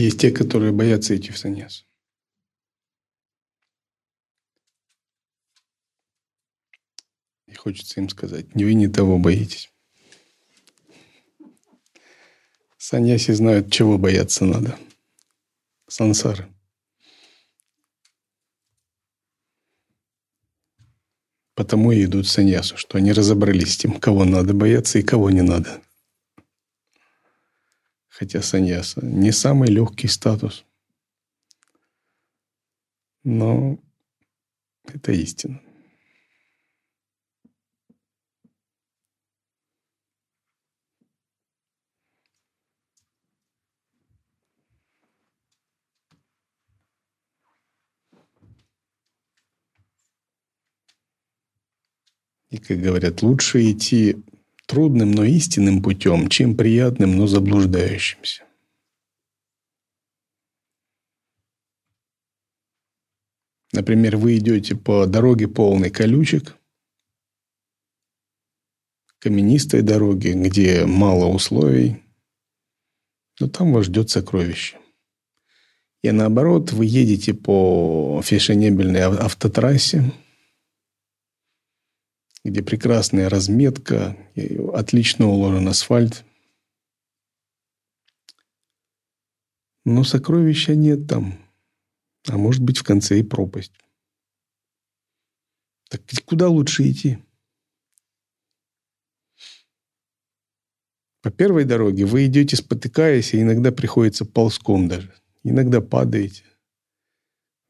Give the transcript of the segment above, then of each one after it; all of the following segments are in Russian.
Есть те, которые боятся идти в саньяс. И хочется им сказать, не вы не того боитесь. Саньяси знают, чего бояться надо. Сансары. Потому и идут саньясу, что они разобрались с тем, кого надо бояться и кого не надо. Хотя саньяса не самый легкий статус. Но это истина. И, как говорят, лучше идти трудным, но истинным путем, чем приятным, но заблуждающимся. Например, вы идете по дороге полной колючек, каменистой дороге, где мало условий, но там вас ждет сокровище. И наоборот, вы едете по фешенебельной автотрассе – где прекрасная разметка, отлично уложен асфальт. Но сокровища нет там. А может быть, в конце и пропасть. Так куда лучше идти? По первой дороге вы идете спотыкаясь, и иногда приходится ползком даже. Иногда падаете.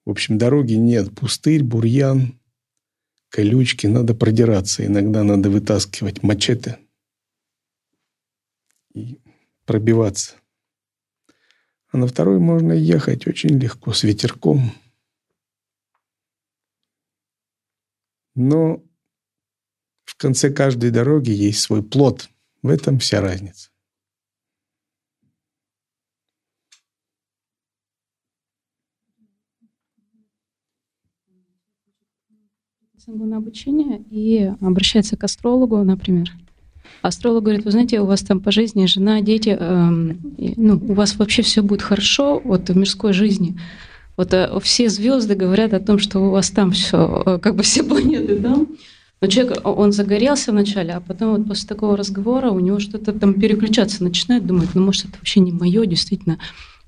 В общем, дороги нет. Пустырь, бурьян, колючки, надо продираться. Иногда надо вытаскивать мачете и пробиваться. А на второй можно ехать очень легко, с ветерком. Но в конце каждой дороги есть свой плод. В этом вся разница. На обучение и обращается к астрологу, например. Астролог говорит, вы знаете, у вас там по жизни жена, дети, э, ну, у вас вообще все будет хорошо вот в мирской жизни. Вот э, все звезды говорят о том, что у вас там все, э, как бы все планеты там. Но человек, он загорелся вначале, а потом вот после такого разговора у него что-то там переключаться начинает, думать, ну, может, это вообще не мое, действительно.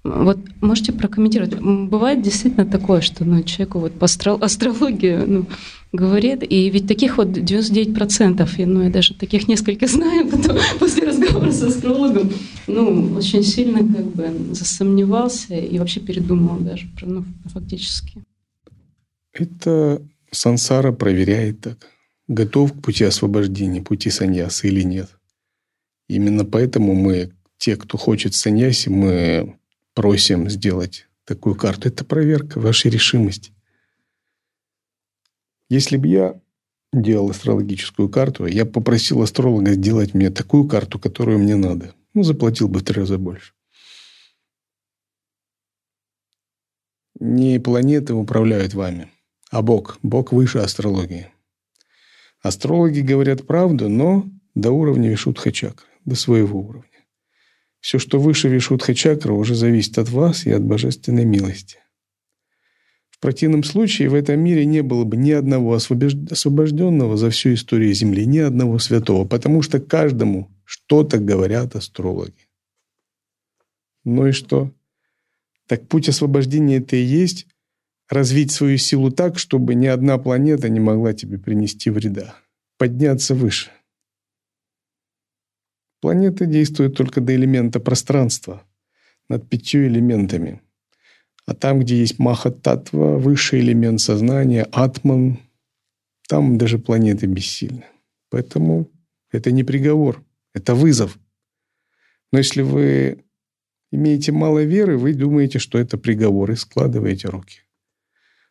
Вот можете прокомментировать. Бывает действительно такое, что ну, человеку вот по астрологии ну, говорит, и ведь таких вот 99%, и, ну, я даже таких несколько знаю, кто после разговора с астрологом, ну, очень сильно как бы засомневался и вообще передумал даже, ну, фактически. Это сансара проверяет так, готов к пути освобождения, пути саньяса или нет. Именно поэтому мы, те, кто хочет саньяси, мы просим сделать такую карту. Это проверка вашей решимости. Если бы я делал астрологическую карту, я попросил астролога сделать мне такую карту, которую мне надо. Ну, заплатил бы в три раза больше. Не планеты управляют вами, а Бог. Бог выше астрологии. Астрологи говорят правду, но до уровня Вишудха чакры, до своего уровня. Все, что выше Вишудха чакры, уже зависит от вас и от божественной милости. Противном случае в этом мире не было бы ни одного освобожденного за всю историю Земли, ни одного святого, потому что каждому что-то говорят астрологи. Ну и что? Так путь освобождения это и есть развить свою силу так, чтобы ни одна планета не могла тебе принести вреда. Подняться выше – Планета действует только до элемента пространства, над пятью элементами. А там, где есть Маха-Татва, высший элемент сознания, Атман, там даже планеты бессильны. Поэтому это не приговор, это вызов. Но если вы имеете мало веры, вы думаете, что это приговор, и складываете руки.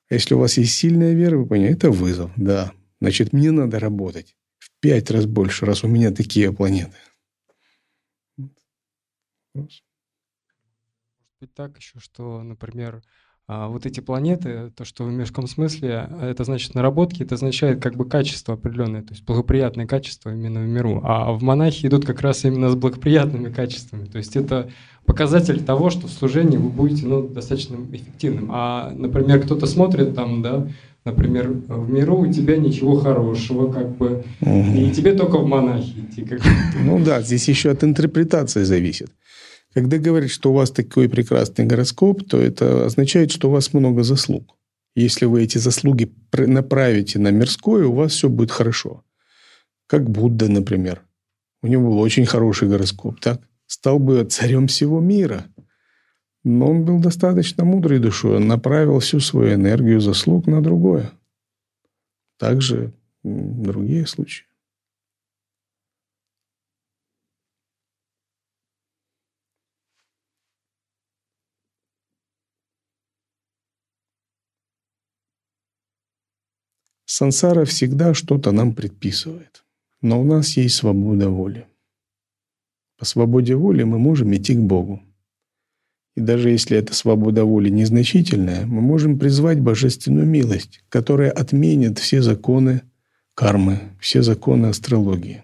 А если у вас есть сильная вера, вы понимаете, это вызов, да. Значит, мне надо работать в пять раз больше, раз у меня такие планеты. Может быть так еще, что, например, а вот эти планеты, то, что в мирском смысле, это значит наработки, это означает как бы качество определенное, то есть благоприятное качество именно в миру. А в монахи идут как раз именно с благоприятными качествами. То есть это показатель того, что в служении вы будете ну, достаточно эффективным. А, например, кто-то смотрит там, да, например, в миру у тебя ничего хорошего, как бы, угу. и тебе только в монахи идти. Как... Ну да, здесь еще от интерпретации зависит. Когда говорят, что у вас такой прекрасный гороскоп, то это означает, что у вас много заслуг. Если вы эти заслуги направите на мирское, у вас все будет хорошо. Как Будда, например. У него был очень хороший гороскоп, так? Стал бы царем всего мира. Но он был достаточно мудрой душой. Он направил всю свою энергию заслуг на другое. Также другие случаи. Сансара всегда что-то нам предписывает. Но у нас есть свобода воли. По свободе воли мы можем идти к Богу. И даже если эта свобода воли незначительная, мы можем призвать божественную милость, которая отменит все законы кармы, все законы астрологии.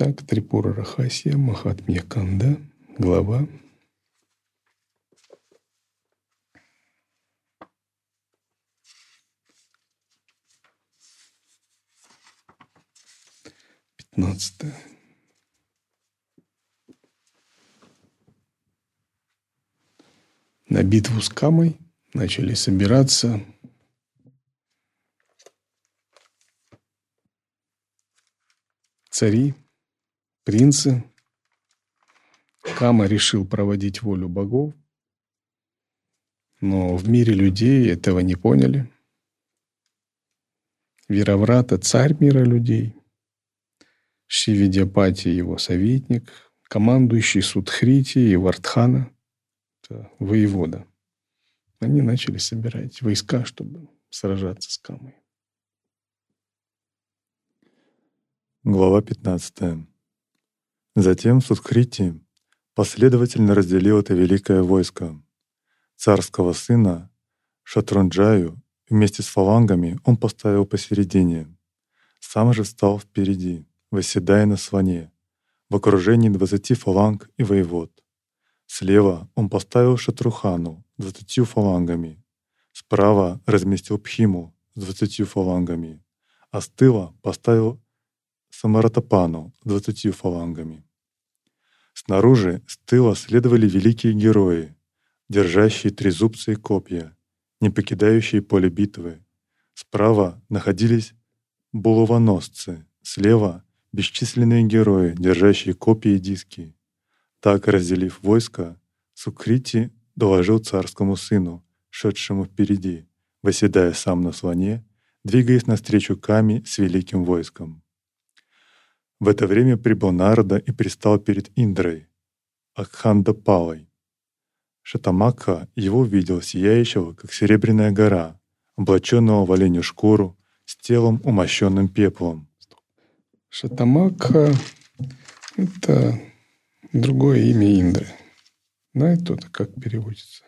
Так, Трипура Рахасия, Махатмья Канда, глава. Пятнадцатая. На битву с Камой начали собираться цари, принцы. Кама решил проводить волю богов, но в мире людей этого не поняли. Вироврата – царь мира людей, Шивидиапати – его советник, командующий Судхрити и Вардхана – воевода. Они начали собирать войска, чтобы сражаться с Камой. Глава 15. Затем Судхрити последовательно разделил это великое войско. Царского сына Шатрунджаю вместе с фалангами он поставил посередине. Сам же встал впереди, восседая на слоне, в окружении двадцати фаланг и воевод. Слева он поставил Шатрухану двадцатью фалангами, справа разместил Пхиму с двадцатью фалангами, а с тыла поставил Самаратапану двадцатью фалангами. Снаружи, с тыла следовали великие герои, держащие трезубцы и копья, не покидающие поле битвы. Справа находились булавоносцы, слева — бесчисленные герои, держащие копья и диски. Так, разделив войско, Сукрити доложил царскому сыну, шедшему впереди, восседая сам на слоне, двигаясь навстречу Ками с великим войском. В это время прибыл Нарада и пристал перед Индрой, Акхандапалой. Шатамакха его увидел сияющего, как серебряная гора, облаченного в оленю шкуру, с телом, умощенным пеплом. Шатамакха — это другое имя Индры. Знает кто-то, как переводится?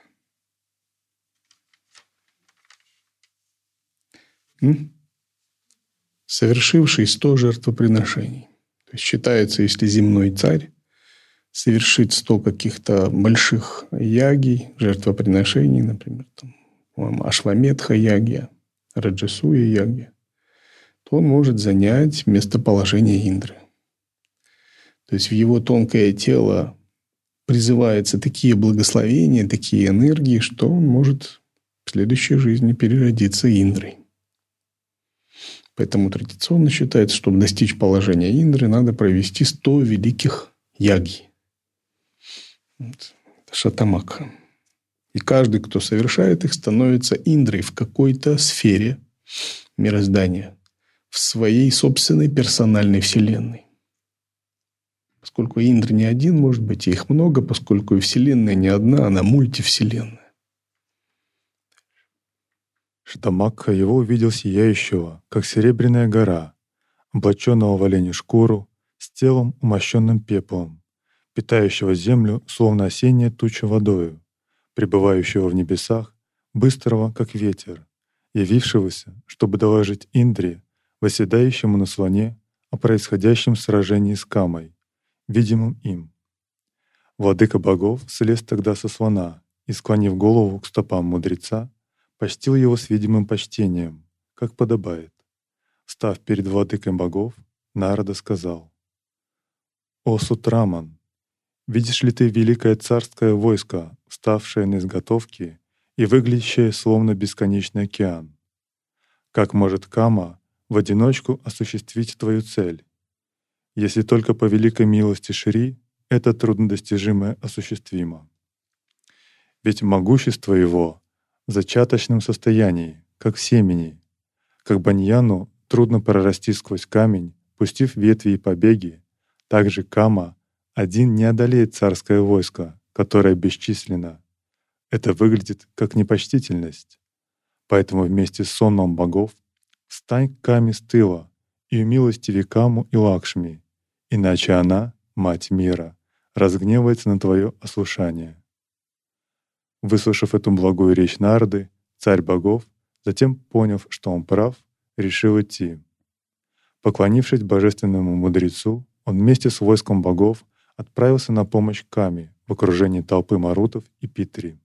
М? Совершивший сто жертвоприношений. Считается, если земной царь совершит сто каких-то больших ягий, жертвоприношений, например, там, Ашваметха ягия, Раджасуя ягия, то он может занять местоположение Индры. То есть в его тонкое тело призываются такие благословения, такие энергии, что он может в следующей жизни переродиться Индрой. Поэтому традиционно считается, чтобы достичь положения Индры, надо провести 100 великих яги. Вот. Шатамакха. И каждый, кто совершает их, становится Индрой в какой-то сфере мироздания, в своей собственной персональной вселенной. Поскольку Индр не один, может быть, их много, поскольку и Вселенная не одна, она мультивселенная. Шатамакха его увидел сияющего, как серебряная гора, облаченного в оленю шкуру, с телом, умощенным пеплом, питающего землю, словно осенняя туча водою, пребывающего в небесах, быстрого, как ветер, явившегося, чтобы доложить Индре, восседающему на слоне, о происходящем сражении с Камой, видимым им. Владыка богов слез тогда со слона и, склонив голову к стопам мудреца, почтил его с видимым почтением, как подобает. Став перед владыкой богов, Нарада сказал, «О Сутраман, видишь ли ты великое царское войско, вставшее на изготовке и выглядящее словно бесконечный океан? Как может Кама в одиночку осуществить твою цель? Если только по великой милости Шри это труднодостижимое осуществимо. Ведь могущество его зачаточном состоянии, как семени, как баньяну трудно прорасти сквозь камень, пустив ветви и побеги, так же Кама один не одолеет царское войско, которое бесчисленно. Это выглядит как непочтительность. Поэтому вместе с сонмом богов встань к Каме с тыла и умилостиви Каму и Лакшми, иначе она, мать мира, разгневается на твое ослушание. Выслушав эту благую речь Нарды, царь богов, затем поняв, что он прав, решил идти. Поклонившись божественному мудрецу, он вместе с войском богов отправился на помощь Каме в окружении толпы марутов и Питри.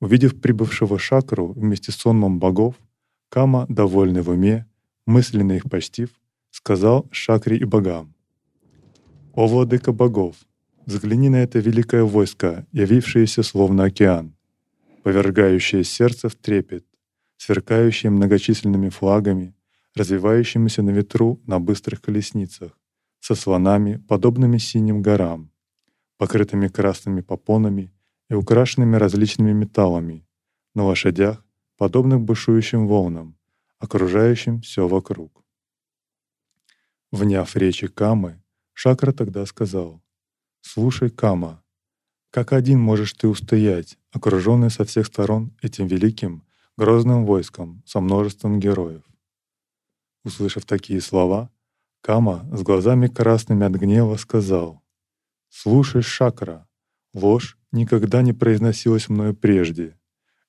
Увидев прибывшего Шакру вместе с сонмом богов, Кама, довольный в уме, мысленно их почтив, сказал Шакре и богам, «О, владыка богов, взгляни на это великое войско, явившееся словно океан, повергающее сердце в трепет, сверкающее многочисленными флагами, развивающимися на ветру на быстрых колесницах, со слонами, подобными синим горам, покрытыми красными попонами и украшенными различными металлами, на лошадях, подобных бушующим волнам, окружающим все вокруг. Вняв речи Камы, Шакра тогда сказал, «Слушай, Кама, как один можешь ты устоять, окруженный со всех сторон этим великим, грозным войском со множеством героев?» Услышав такие слова, Кама с глазами красными от гнева сказал, «Слушай, Шакра, ложь никогда не произносилась мною прежде.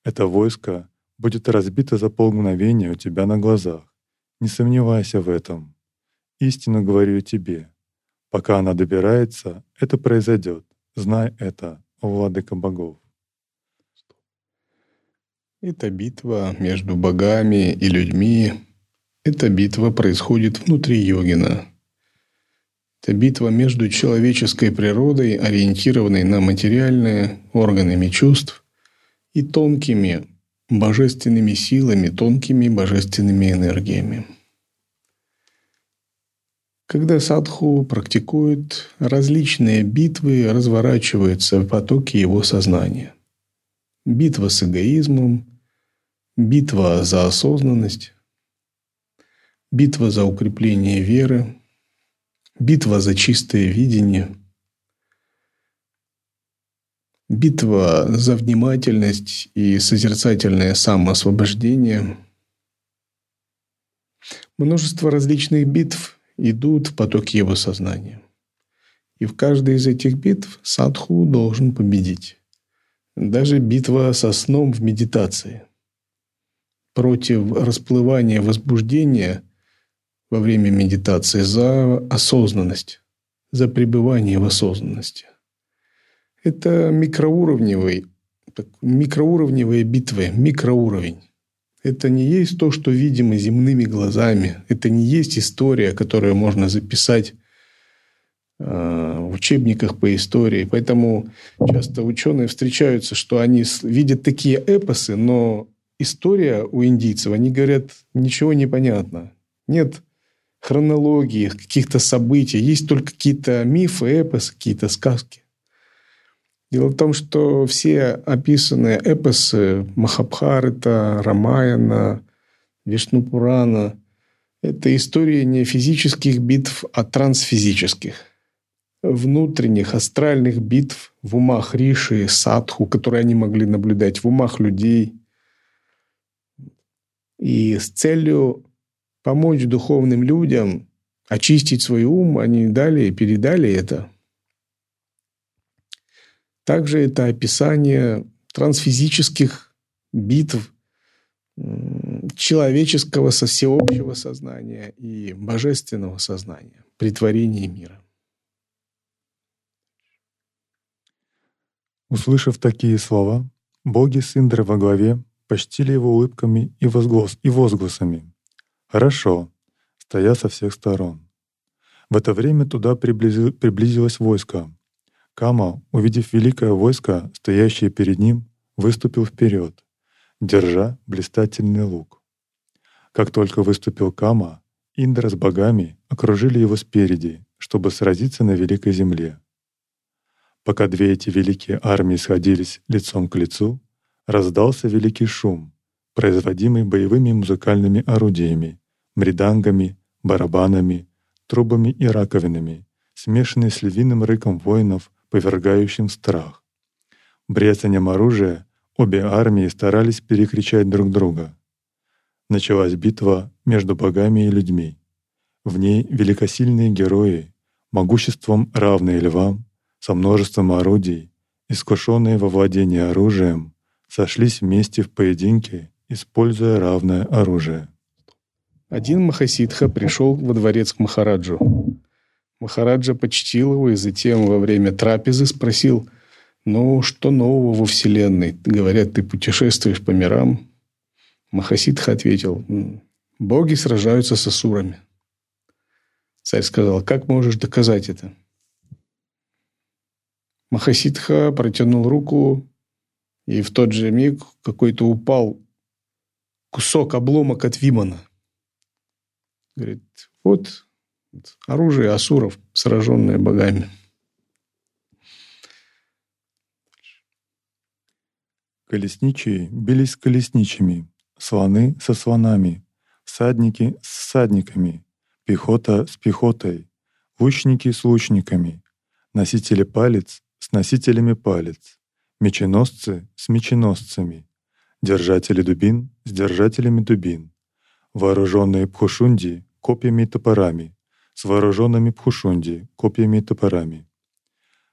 Это войско будет разбито за полмгновения у тебя на глазах. Не сомневайся в этом. Истину говорю тебе. Пока она добирается, это произойдет. Знай это, владыка богов. Эта битва между богами и людьми, эта битва происходит внутри йогина. Это битва между человеческой природой, ориентированной на материальные органами чувств, и тонкими божественными силами, тонкими божественными энергиями. Когда садху практикует, различные битвы разворачиваются в потоке его сознания. Битва с эгоизмом, битва за осознанность, битва за укрепление веры, битва за чистое видение, битва за внимательность и созерцательное самоосвобождение. Множество различных битв идут в потоке его сознания. И в каждой из этих битв садху должен победить. Даже битва со сном в медитации. Против расплывания возбуждения во время медитации за осознанность, за пребывание в осознанности. Это микроуровневый, микроуровневые битвы, микроуровень. Это не есть то, что видимо земными глазами. Это не есть история, которую можно записать э, в учебниках по истории. Поэтому часто ученые встречаются, что они видят такие эпосы, но история у индийцев, они говорят, ничего не понятно. Нет хронологии, каких-то событий. Есть только какие-то мифы, эпосы, какие-то сказки. Дело в том, что все описанные эпосы Махабхарита, Рамаяна, Вишнупурана – это истории не физических битв, а трансфизических, внутренних астральных битв в умах Риши, Садху, которые они могли наблюдать в умах людей. И с целью помочь духовным людям очистить свой ум, они дали и передали это. Также это описание трансфизических битв человеческого со всеобщего сознания и божественного сознания при творении мира. Услышав такие слова, боги с Индрой во главе почтили его улыбками и, возглас, и возгласами. «Хорошо», стоя со всех сторон. В это время туда приблизи, приблизилось войско. Кама, увидев великое войско, стоящее перед ним, выступил вперед, держа блистательный лук. Как только выступил Кама, Индра с богами окружили его спереди, чтобы сразиться на великой земле. Пока две эти великие армии сходились лицом к лицу, раздался великий шум, производимый боевыми музыкальными орудиями, мридангами, барабанами, трубами и раковинами, смешанный с львиным рыком воинов, повергающим страх. Брецанием оружия обе армии старались перекричать друг друга. Началась битва между богами и людьми. В ней великосильные герои, могуществом равные львам, со множеством орудий, искушенные во владении оружием, сошлись вместе в поединке, используя равное оружие. Один Махасидха пришел во дворец к Махараджу. Махараджа почтил его и затем во время трапезы спросил, «Ну, что нового во Вселенной? Говорят, ты путешествуешь по мирам?» Махасидха ответил, «Боги сражаются с асурами». Царь сказал, «Как можешь доказать это?» Махасидха протянул руку, и в тот же миг какой-то упал кусок обломок от Вимана. Говорит, вот оружие асуров, сраженное богами. Колесничие бились с колесничими, слоны со слонами, всадники с всадниками, пехота с пехотой, лучники с лучниками, носители палец с носителями палец, меченосцы с меченосцами, держатели дубин с держателями дубин, вооруженные пхушунди копьями и топорами, с вооруженными пхушунди копьями и топорами.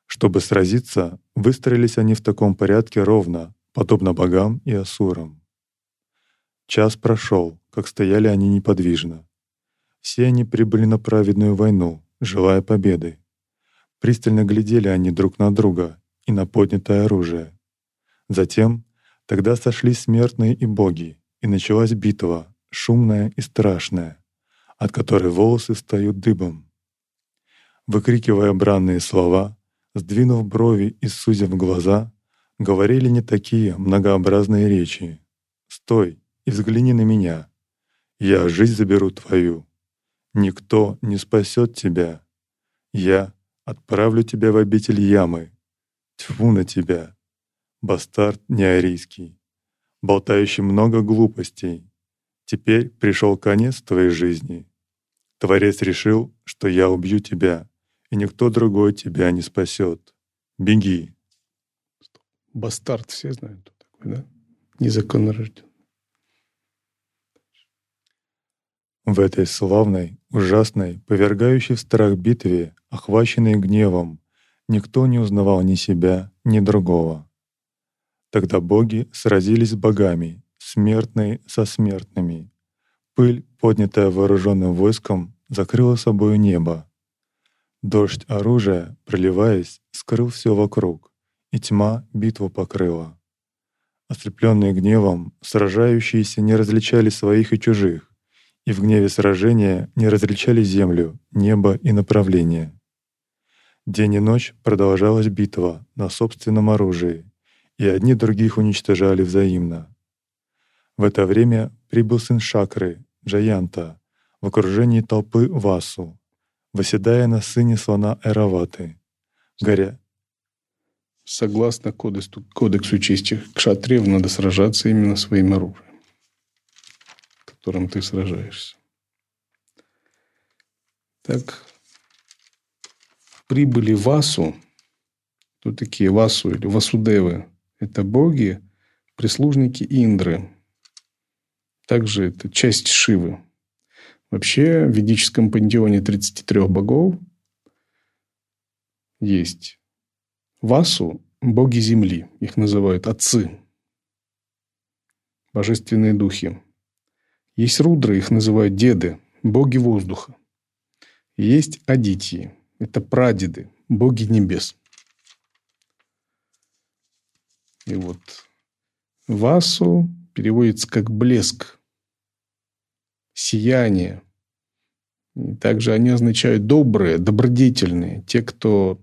Чтобы сразиться, выстроились они в таком порядке ровно, подобно богам и асурам. Час прошел, как стояли они неподвижно. Все они прибыли на праведную войну, желая победы. Пристально глядели они друг на друга и на поднятое оружие. Затем тогда сошлись смертные и боги, и началась битва, шумная и страшная, от которой волосы встают дыбом. Выкрикивая бранные слова, сдвинув брови и сузив глаза, говорили не такие многообразные речи. «Стой и взгляни на меня! Я жизнь заберу твою! Никто не спасет тебя! Я отправлю тебя в обитель ямы! Тьфу на тебя! Бастард неарийский, болтающий много глупостей! Теперь пришел конец твоей жизни. Творец решил, что я убью тебя, и никто другой тебя не спасет. Беги. Бастард все знают, кто такой, да? Незаконно рожден. В этой славной, ужасной, повергающей в страх битве, охваченной гневом, никто не узнавал ни себя, ни другого. Тогда боги сразились с богами, смертные со смертными. Пыль, поднятая вооруженным войском, закрыла собою небо. Дождь оружия, проливаясь, скрыл все вокруг, и тьма битву покрыла. Ослепленные гневом, сражающиеся не различали своих и чужих, и в гневе сражения не различали землю, небо и направление. День и ночь продолжалась битва на собственном оружии, и одни других уничтожали взаимно. В это время прибыл сын Шакры, Джаянта, в окружении толпы Васу, восседая на сыне слона Эраваты, горя. Согласно кодексу, кодексу чести кшатриев, надо сражаться именно своим оружием, которым ты сражаешься. Так, прибыли Васу, кто такие Васу или Васудевы? Это боги, прислужники Индры – также это часть Шивы. Вообще в ведическом пантеоне 33 богов есть Васу – боги земли, их называют отцы, божественные духи. Есть Рудры, их называют деды, боги воздуха. Есть Адитии, это прадеды, боги небес. И вот Васу переводится как блеск, сияние. И также они означают добрые, добродетельные, те, кто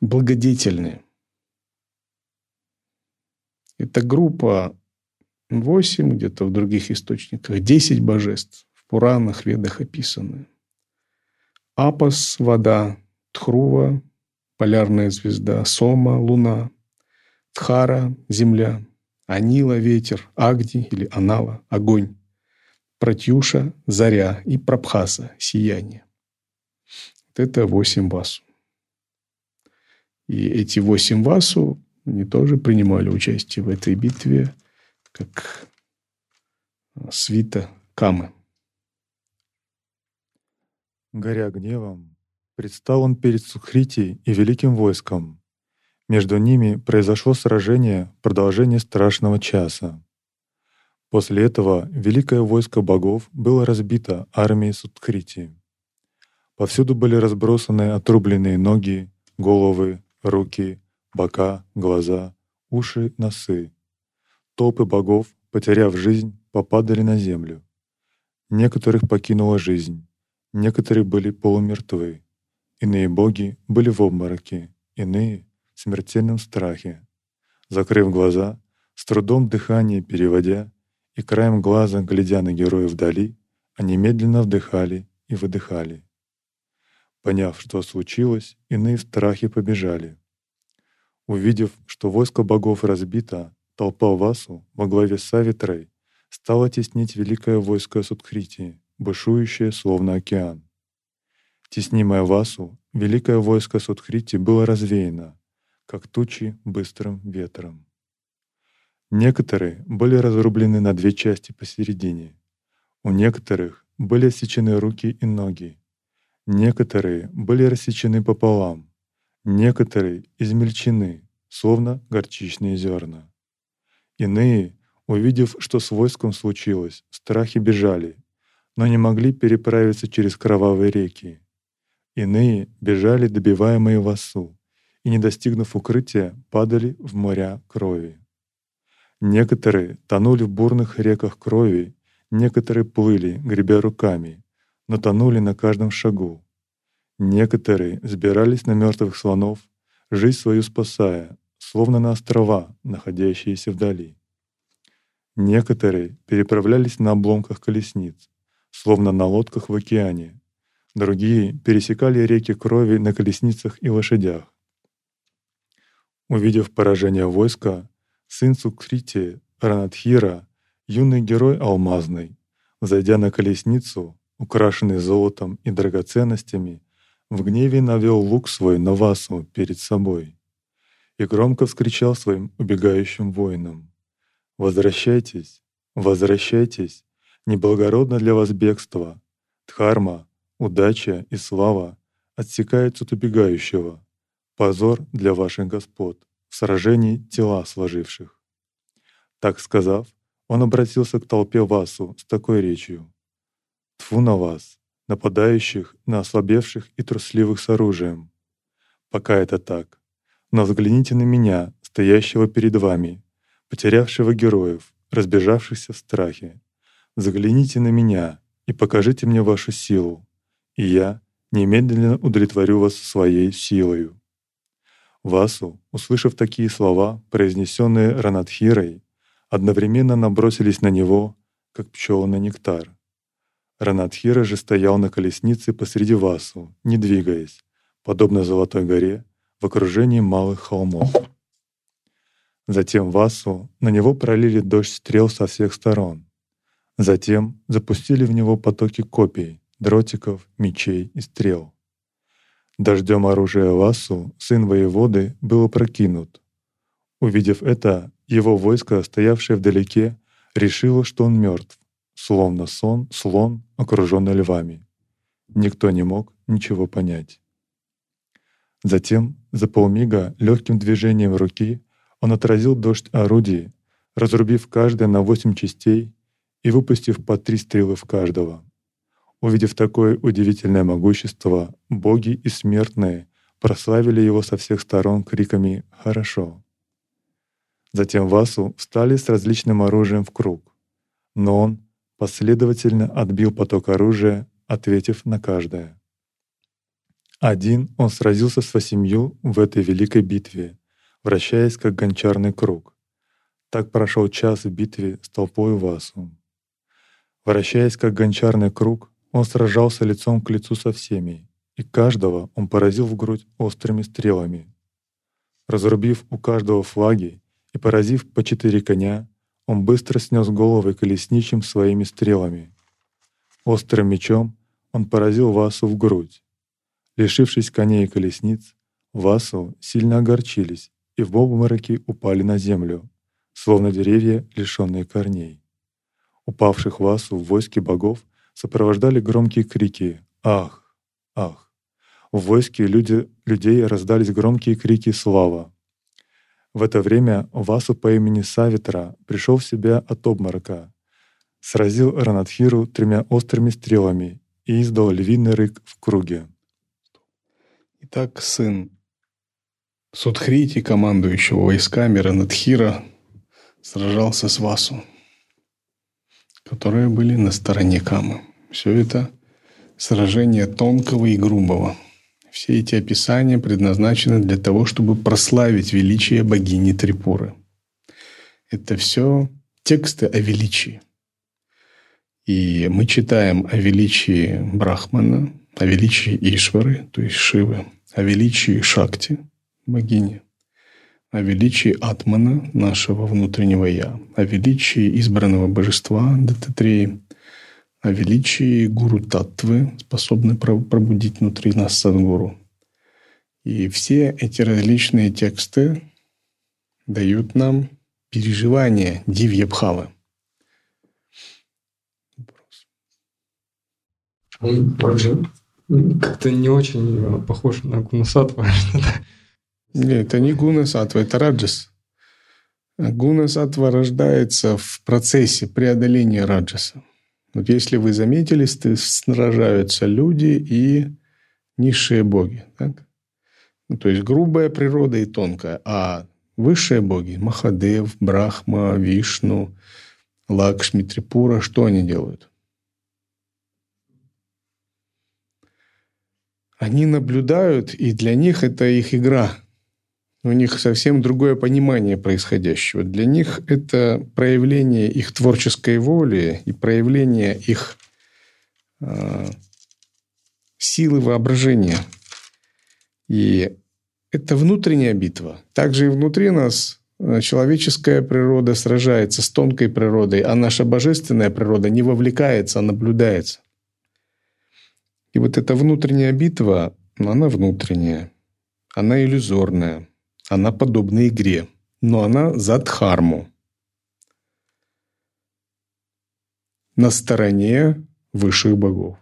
благодетельные. Это группа 8, где-то в других источниках, 10 божеств, в Пуранах, Ведах описаны. Апас – вода, Тхрува – полярная звезда, Сома – луна, Тхара – земля, Анила – ветер, Агди или Анала – огонь, Пратюша – заря и Прабхаса – сияние. Вот это восемь васу. И эти восемь васу, они тоже принимали участие в этой битве, как свита Камы. Горя гневом, предстал он перед Сухрити и великим войском. Между ними произошло сражение, продолжение страшного часа. После этого великое войско богов было разбито армией Сутхрити. Повсюду были разбросаны отрубленные ноги, головы, руки, бока, глаза, уши, носы. Толпы богов, потеряв жизнь, попадали на землю. Некоторых покинула жизнь, некоторые были полумертвы, иные боги были в обмороке, иные — в смертельном страхе. Закрыв глаза, с трудом дыхание переводя и краем глаза, глядя на героя вдали, они медленно вдыхали и выдыхали. Поняв, что случилось, иные в страхе побежали. Увидев, что войско богов разбито, толпа Васу во главе с Савитрой стала теснить великое войско Судхрити, бушующее словно океан. Теснимое Васу, великое войско Судхрити было развеяно, как тучи быстрым ветром. Некоторые были разрублены на две части посередине. У некоторых были отсечены руки и ноги, Некоторые были рассечены пополам, некоторые измельчены, словно горчичные зерна. Иные, увидев, что с войском случилось, в страхе бежали, но не могли переправиться через кровавые реки. Иные бежали, добиваемые васу, и, не достигнув укрытия, падали в моря крови. Некоторые тонули в бурных реках крови, некоторые плыли, гребя руками, но тонули на каждом шагу. Некоторые сбирались на мертвых слонов, жизнь свою спасая, словно на острова, находящиеся вдали. Некоторые переправлялись на обломках колесниц, словно на лодках в океане. Другие пересекали реки крови на колесницах и лошадях. Увидев поражение войска, сын Сукрити Ранатхира, юный герой алмазный, зайдя на колесницу, украшенный золотом и драгоценностями, в гневе навел лук свой на Васу перед собой и громко вскричал своим убегающим воинам. «Возвращайтесь, возвращайтесь, неблагородно для вас бегство, дхарма, удача и слава отсекаются от убегающего, позор для ваших господ, в сражении тела сложивших». Так сказав, он обратился к толпе Васу с такой речью. Тфу на вас, нападающих на ослабевших и трусливых с оружием. Пока это так. Но взгляните на меня, стоящего перед вами, потерявшего героев, разбежавшихся в страхе. Загляните на меня и покажите мне вашу силу, и я немедленно удовлетворю вас своей силою. Васу, услышав такие слова, произнесенные Ранатхирой, одновременно набросились на него, как пчелы на нектар. Ранатхира же стоял на колеснице посреди Васу, не двигаясь, подобно Золотой горе, в окружении малых холмов. Затем Васу на него пролили дождь стрел со всех сторон. Затем запустили в него потоки копий, дротиков, мечей и стрел. Дождем оружия Васу, сын воеводы, был опрокинут. Увидев это, его войско, стоявшее вдалеке, решила, что он мертв, словно сон, слон, окруженный львами. Никто не мог ничего понять. Затем, за полмига, легким движением руки, он отразил дождь орудий, разрубив каждое на восемь частей и выпустив по три стрелы в каждого. Увидев такое удивительное могущество, боги и смертные прославили его со всех сторон криками «Хорошо!». Затем Васу встали с различным оружием в круг, но он последовательно отбил поток оружия, ответив на каждое. Один он сразился с восемью в этой великой битве, вращаясь как гончарный круг. Так прошел час в битве с толпой Васу. Вращаясь как гончарный круг, он сражался лицом к лицу со всеми, и каждого он поразил в грудь острыми стрелами. Разрубив у каждого флаги и поразив по четыре коня, он быстро снес головы колесничим своими стрелами. Острым мечом он поразил Васу в грудь. Лишившись коней и колесниц, Васу сильно огорчились и в обмороке упали на землю, словно деревья, лишенные корней. Упавших Васу в войске богов сопровождали громкие крики «Ах! Ах!». В войске люди, людей раздались громкие крики «Слава!». В это время Васу по имени Савитра пришел в себя от обморока, сразил Ранадхиру тремя острыми стрелами и издал львиный рык в круге. Итак, сын Судхрити, командующего войсками Ранадхира, сражался с Васу, которые были на стороне Камы. Все это сражение тонкого и грубого. Все эти описания предназначены для того, чтобы прославить величие богини Трипуры. Это все тексты о величии. И мы читаем о величии Брахмана, о величии Ишвары, то есть Шивы, о величии Шакти – богини, о величии Атмана, нашего внутреннего Я, о величии избранного божества Дататреи, о величии Гуру Татвы, способной пробудить внутри нас Садгуру. И все эти различные тексты дают нам переживание Дивьябхавы. Он как-то не очень похож на Гунасатва. Нет, это не гуна сатва, это раджас. Гуна сатва рождается в процессе преодоления раджаса. Вот если вы заметили, сражаются люди и низшие боги. Так? Ну, то есть грубая природа и тонкая. А высшие боги, Махадев, Брахма, Вишну, Лакшми, Трипура, что они делают? Они наблюдают, и для них это их игра – у них совсем другое понимание происходящего. Для них это проявление их творческой воли и проявление их э, силы воображения. И это внутренняя битва. Также и внутри нас а, человеческая природа сражается с тонкой природой, а наша божественная природа не вовлекается, а наблюдается. И вот эта внутренняя битва, она внутренняя, она иллюзорная – она подобна игре, но она за Дхарму. На стороне высших богов.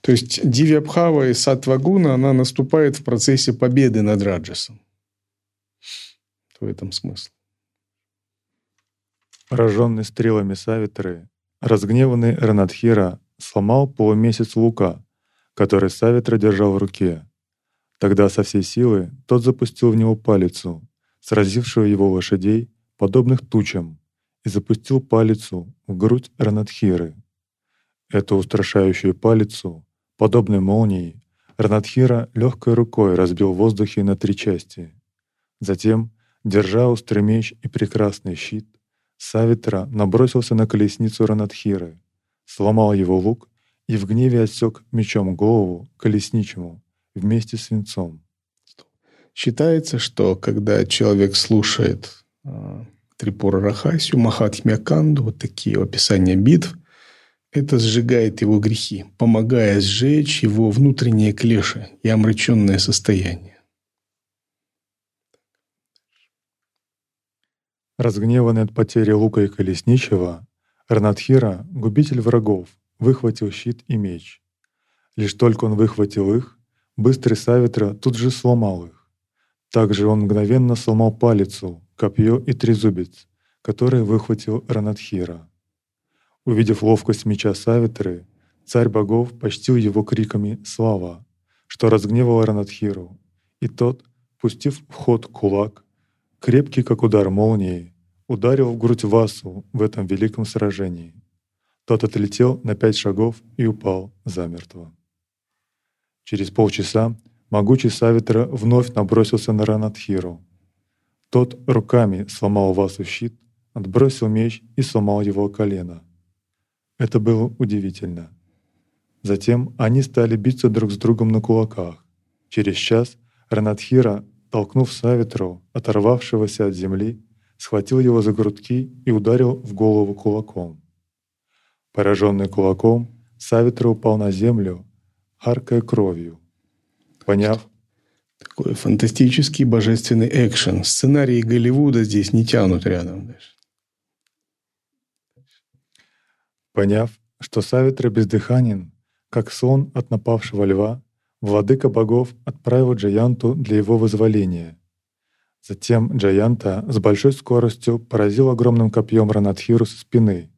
То есть Дивьябхава и Сатвагуна, она наступает в процессе победы над Раджасом. В этом смысл. Пораженный стрелами Савитры, разгневанный Ранадхира сломал полумесяц лука, который Савитра держал в руке. Тогда со всей силы тот запустил в него палицу, сразившую его лошадей, подобных тучам, и запустил палицу в грудь Ранадхиры. Эту устрашающую палицу, подобной молнии, Ранадхира легкой рукой разбил в воздухе на три части. Затем, держа острый меч и прекрасный щит, Савитра набросился на колесницу Ранадхиры, сломал его лук и в гневе отсек мечом голову колесничему вместе с венцом. Считается, что когда человек слушает а, Трипура Рахасю, Махатхмя вот такие описания битв, это сжигает его грехи, помогая сжечь его внутренние клеши и омраченное состояние. Разгневанный от потери лука и колесничего, Ранатхира, губитель врагов, выхватил щит и меч. Лишь только он выхватил их, быстрый Савитра тут же сломал их. Также он мгновенно сломал палицу, копье и трезубец, которые выхватил Ранатхира. Увидев ловкость меча Савитры, царь богов почтил его криками «Слава!», что разгневало Ранатхиру, и тот, пустив в ход кулак, крепкий как удар молнии, ударил в грудь Васу в этом великом сражении. Тот отлетел на пять шагов и упал замертво. Через полчаса могучий Савитра вновь набросился на Ранатхиру. Тот руками сломал Васу щит, отбросил меч и сломал его колено. Это было удивительно. Затем они стали биться друг с другом на кулаках. Через час Ранатхира, толкнув Савитру, оторвавшегося от земли, схватил его за грудки и ударил в голову кулаком. Пораженный кулаком, Савитра упал на землю, харкая кровью. Поняв, такой фантастический божественный экшен. Сценарии Голливуда здесь не тянут рядом. Поняв, что Савитра бездыханен, как сон от напавшего льва, владыка богов отправил Джаянту для его вызволения. Затем Джаянта с большой скоростью поразил огромным копьем Ранатхиру со спины,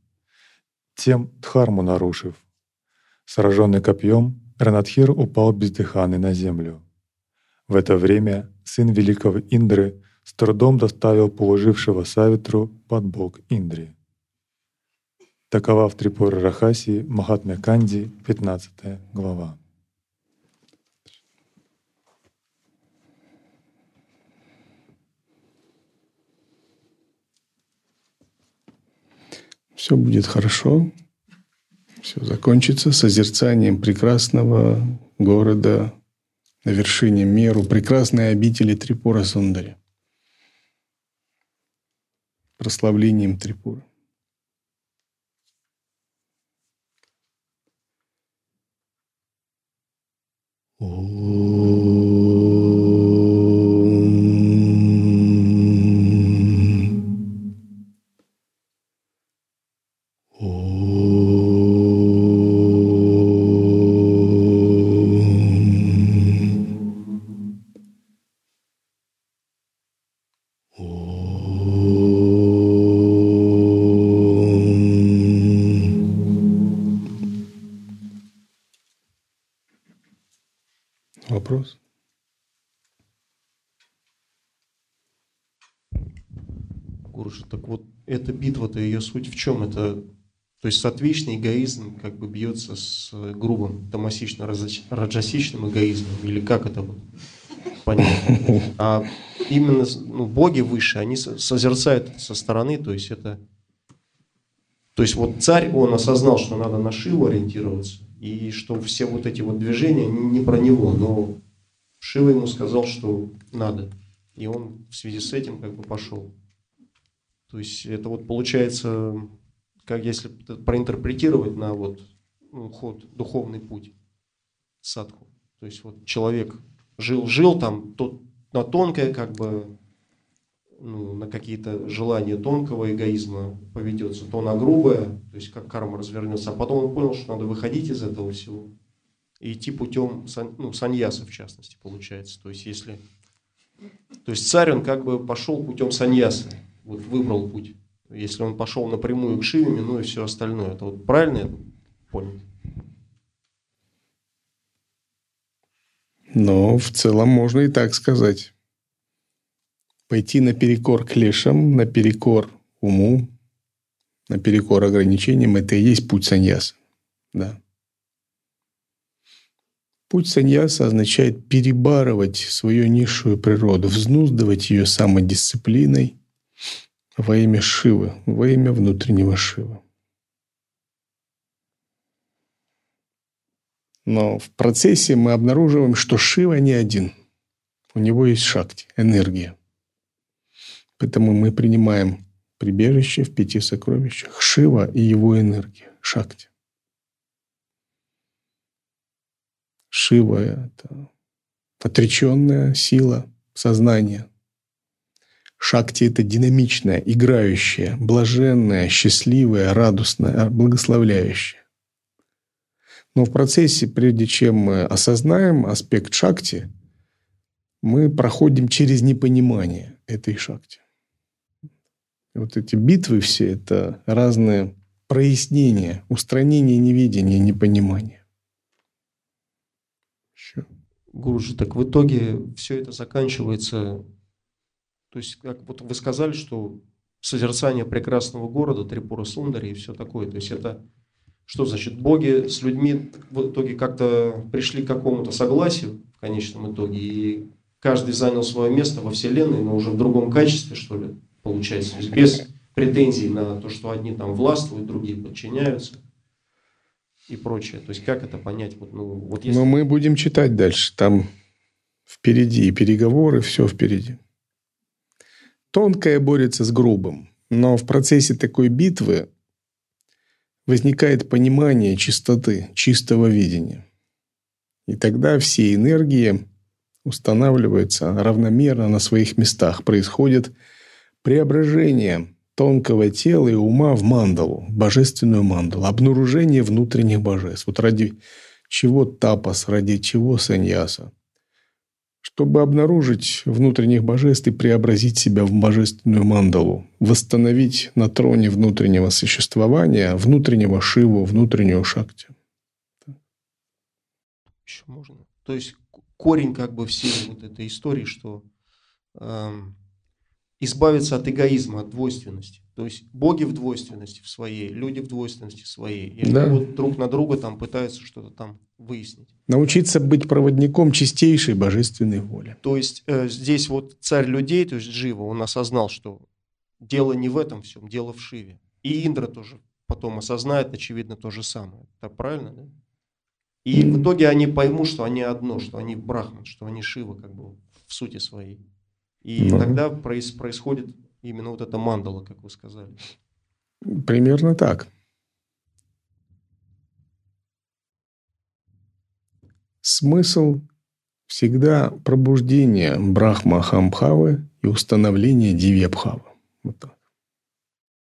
тем Дхарму нарушив. Сраженный копьем, Ранатхир упал бездыханный на землю. В это время сын великого Индры с трудом доставил положившего Савитру под бок Индри. Такова в Трипура Рахаси Махатме Канди, 15 глава. Все будет хорошо, все закончится. Созерцанием прекрасного города на вершине Меру, прекрасной обители Трипура Сундари, прославлением Трипура. Вопрос? Гуруша, так вот, эта битва-то, ее суть в чем? Это, то есть, соответственный эгоизм как бы бьется с грубым, томасично-раджасичным эгоизмом, или как это вот понятно? А именно ну, боги выше, они созерцают со стороны, то есть это... То есть вот царь, он осознал, что надо на Шиву ориентироваться, и что все вот эти вот движения не про него, но Шива ему сказал, что надо. И он в связи с этим как бы пошел. То есть это вот получается, как если проинтерпретировать на вот ну, ход, духовный путь, садху. То есть вот человек жил-жил там, тот на тонкое как бы, ну, на какие-то желания тонкого эгоизма поведется, то на грубое, то есть как карма развернется. А потом он понял, что надо выходить из этого всего и идти путем ну, саньяса, в частности, получается. То есть, если... То есть царь, он как бы пошел путем саньяса, вот выбрал путь. Если он пошел напрямую к Шиве, ну и все остальное. Это вот правильно я понял? Но в целом можно и так сказать. Пойти наперекор клешам, наперекор уму, наперекор ограничениям – это и есть путь саньяса. Да. Путь саньяса означает перебарывать свою низшую природу, взнуздывать ее самодисциплиной во имя Шивы, во имя внутреннего Шивы. Но в процессе мы обнаруживаем, что Шива не один. У него есть шакти, энергия. Поэтому мы принимаем прибежище в пяти сокровищах Шива и его энергия, шакти. Шива – это отреченная сила сознания. Шакти – это динамичное, играющее, блаженное, счастливое, радостное, благословляющее. Но в процессе, прежде чем мы осознаем аспект шакти, мы проходим через непонимание этой шакти. Вот эти битвы все – это разные прояснения, устранение неведения, непонимания. Еще. Гурджи, так в итоге все это заканчивается, то есть, как вот вы сказали, что созерцание прекрасного города, Трипура Сундари и все такое, то есть это что значит, боги с людьми в итоге как-то пришли к какому-то согласию в конечном итоге, и каждый занял свое место во Вселенной, но уже в другом качестве, что ли, получается, то есть без претензий на то, что одни там властвуют, другие подчиняются и прочее. То есть как это понять? Вот, ну, вот если... Но мы будем читать дальше. Там впереди и переговоры, все впереди. Тонкое борется с грубым. Но в процессе такой битвы возникает понимание чистоты, чистого видения. И тогда все энергии устанавливаются равномерно на своих местах. Происходит преображение тонкого тела и ума в мандалу, божественную мандалу, обнаружение внутренних божеств. Вот ради чего тапас, ради чего саньяса? Чтобы обнаружить внутренних божеств и преобразить себя в божественную мандалу, восстановить на троне внутреннего существования, внутреннего Шиву, внутреннюю Шакти. Еще можно. То есть корень как бы всей вот этой истории, что эм, избавиться от эгоизма, от двойственности. То есть боги в двойственности в своей, люди в двойственности своей. И да. они вот друг на друга там пытаются что-то там выяснить. Научиться быть проводником чистейшей божественной воли. То есть э, здесь вот царь людей, то есть Джива, он осознал, что дело не в этом всем, дело в Шиве. И Индра тоже потом осознает, очевидно, то же самое. Так правильно, да? И в итоге они поймут, что они одно, что они Брахман, что они Шива как бы в сути своей. И ну. тогда проис, происходит именно вот эта мандала, как вы сказали. Примерно так. Смысл всегда пробуждение Брахма Хамбхавы и установление Дивьябхавы. Вот так.